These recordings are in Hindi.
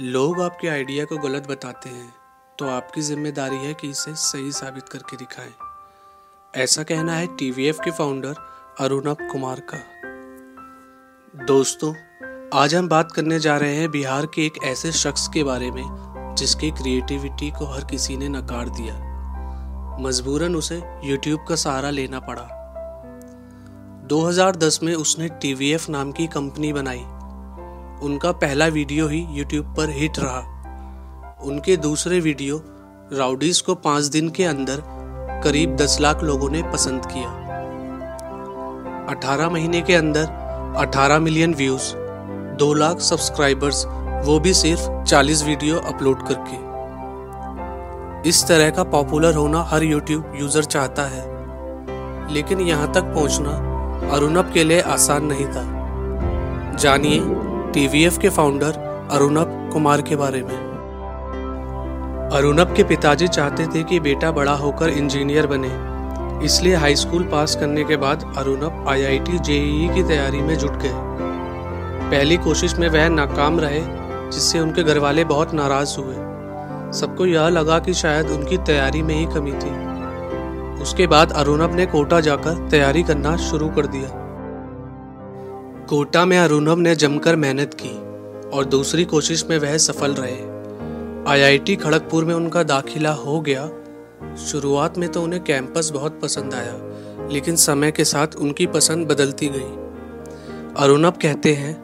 लोग आपके आइडिया को गलत बताते हैं तो आपकी ज़िम्मेदारी है कि इसे सही साबित करके दिखाएँ। ऐसा कहना है टीवीएफ के फाउंडर अरुणव कुमार का। दोस्तों, आज हम बात करने जा रहे हैं बिहार के एक ऐसे शख्स के बारे में, जिसकी क्रिएटिविटी को हर किसी ने नकार दिया। मजबूरन उसे यूट्यूब का सहारा लेना पड़ा। 2010 में उसने टीवीएफ नाम की कंपनी बनाई। उनका पहला वीडियो ही यूट्यूब पर हिट रहा। उनके दूसरे वीडियो राउडीज को पाँच दिन के अंदर करीब दस लाख लोगों ने पसंद किया। 18 महीने के अंदर 18 मिलियन व्यूज़ 2 लाख सब्सक्राइबर्स, वो भी सिर्फ़ 40 वीडियो अपलोड करके। इस तरह का पॉपुलर होना हर यूट्यूब यूज़र चाहता है। लेकिन यहाँ तक पहुँचना अरुणब के लिए आसान नहीं था। जानिए टीवीएफ के फाउंडर अरुणब कुमार के बारे में। अरुणब के पिताजी चाहते थे कि बेटा बड़ा होकर इंजीनियर बने। इसलिए हाई स्कूल पास करने के बाद अरुणब आईआईटी जेईई की तैयारी में जुट गए। पहली कोशिश में वह नाकाम रहे, जिससे उनके घरवाले बहुत नाराज़ हुए। सबको यह लगा कि शायद उनकी तैयारी में ही कमी थी। उसके बाद अरुणब ने कोटा जाकर तैयारी करना शुरू कर दिया। कोटा में अरुणव ने जमकर मेहनत की और दूसरी कोशिश में वह सफल रहे। आईआईटी खड़गपुर में उनका दाखिला हो गया। शुरुआत में तो उन्हें कैंपस बहुत पसंद आया, लेकिन समय के साथ उनकी पसंद बदलती गई। अरुणव कहते हैं,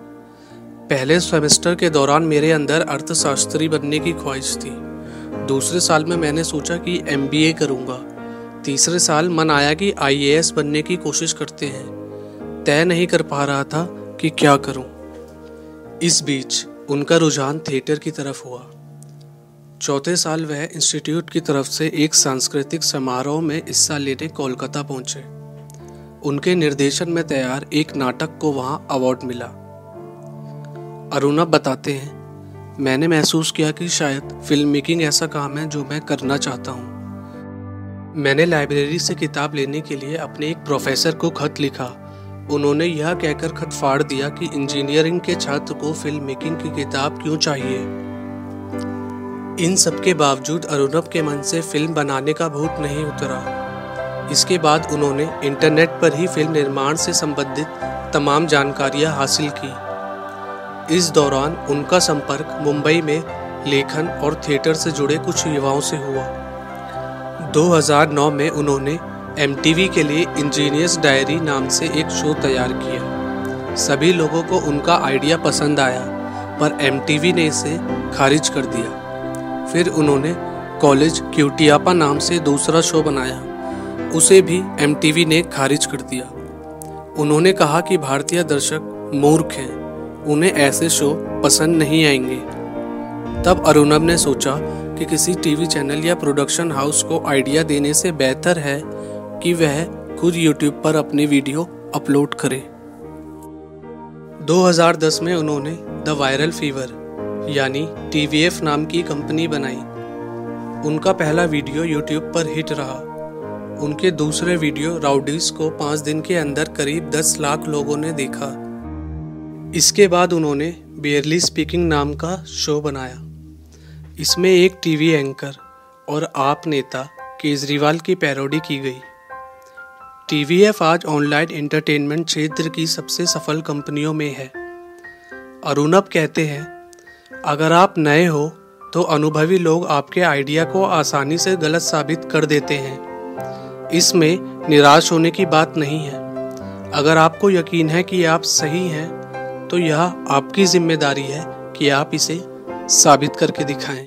पहले सेमेस्टर के दौरान मेरे अंदर अर्थशास्त्री बनने की ख्वाहिश थी। दूसरे साल में मैंने सोचा कि एम करूँगा। तीसरे साल मन आया कि आईएएस बनने की कोशिश करते हैं। तय नहीं कर पा रहा था कि क्या करूँ। इस बीच उनका रुझान थिएटर की तरफ़ हुआ। चौथे साल वह इंस्टीट्यूट की तरफ़ से एक सांस्कृतिक समारोह में हिस्सा लेने कोलकाता पहुँचे। उनके निर्देशन में तैयार एक नाटक को वहाँ अवार्ड मिला। अरुणा बताते हैं, मैंने महसूस किया कि शायद फ़िल्म मेकिंग ऐसा काम है जो मैं करना चाहता हूँ। मैंने लाइब्रेरी से किताब लेने के लिए अपने एक प्रोफेसर को खत लिखा। उन्होंने यह कहकर खत फाड़ दिया कि इंजीनियरिंग के छात्र को फ़िल्म मेकिंग की किताब क्यों चाहिए? इन सब के बावजूद अरुणव के मन से फ़िल्म बनाने का भूत नहीं उतरा। इसके बाद उन्होंने इंटरनेट पर ही फ़िल्म निर्माण से संबंधित तमाम जानकारियाँ हासिल की। इस दौरान उनका संपर्क मुंबई में लेखन और थिएटर से जुड़े कुछ युवाओं से हुआ। 2009 में उन्होंने एमटीवी के लिए इंजीनियर्स डायरी नाम से एक शो तैयार किया। सभी लोगों को उनका आइडिया पसंद आया, पर एमटीवी ने इसे खारिज कर दिया। फिर उन्होंने कॉलेज क्यूटियापा नाम से दूसरा शो बनाया। उसे भी एमटीवी ने खारिज कर दिया। उन्होंने कहा कि भारतीय दर्शक मूर्ख हैं, उन्हें ऐसे शो पसंद नहीं आएँगे। तब अरुणव ने सोचा कि किसी टीवी चैनल या प्रोडक्शन हाउस को आइडिया देने से बेहतर है कि वह खुद YouTube पर अपनी वीडियो अपलोड करे। 2010 में उन्होंने द वायरल फीवर यानी टीवीएफ नाम की कंपनी बनाई। उनका पहला वीडियो YouTube पर हिट रहा। उनके दूसरे वीडियो राउडीज को पाँच दिन के अंदर करीब 10 लाख लोगों ने देखा। इसके बाद उन्होंने बेयरली स्पीकिंग नाम का शो बनाया। इसमें एक टीवी एंकर और आप नेता केजरीवाल की पैरोडी की गई। टीवीएफ आज ऑनलाइन एंटरटेनमेंट क्षेत्र की सबसे सफल कंपनियों में है। अरुणब कहते हैं, अगर आप नए हो तो अनुभवी लोग आपके आइडिया को आसानी से गलत साबित कर देते हैं। इसमें निराश होने की बात नहीं है। अगर आपको यकीन है कि आप सही हैं तो यह आपकी ज़िम्मेदारी है कि आप इसे साबित करके दिखाएँ।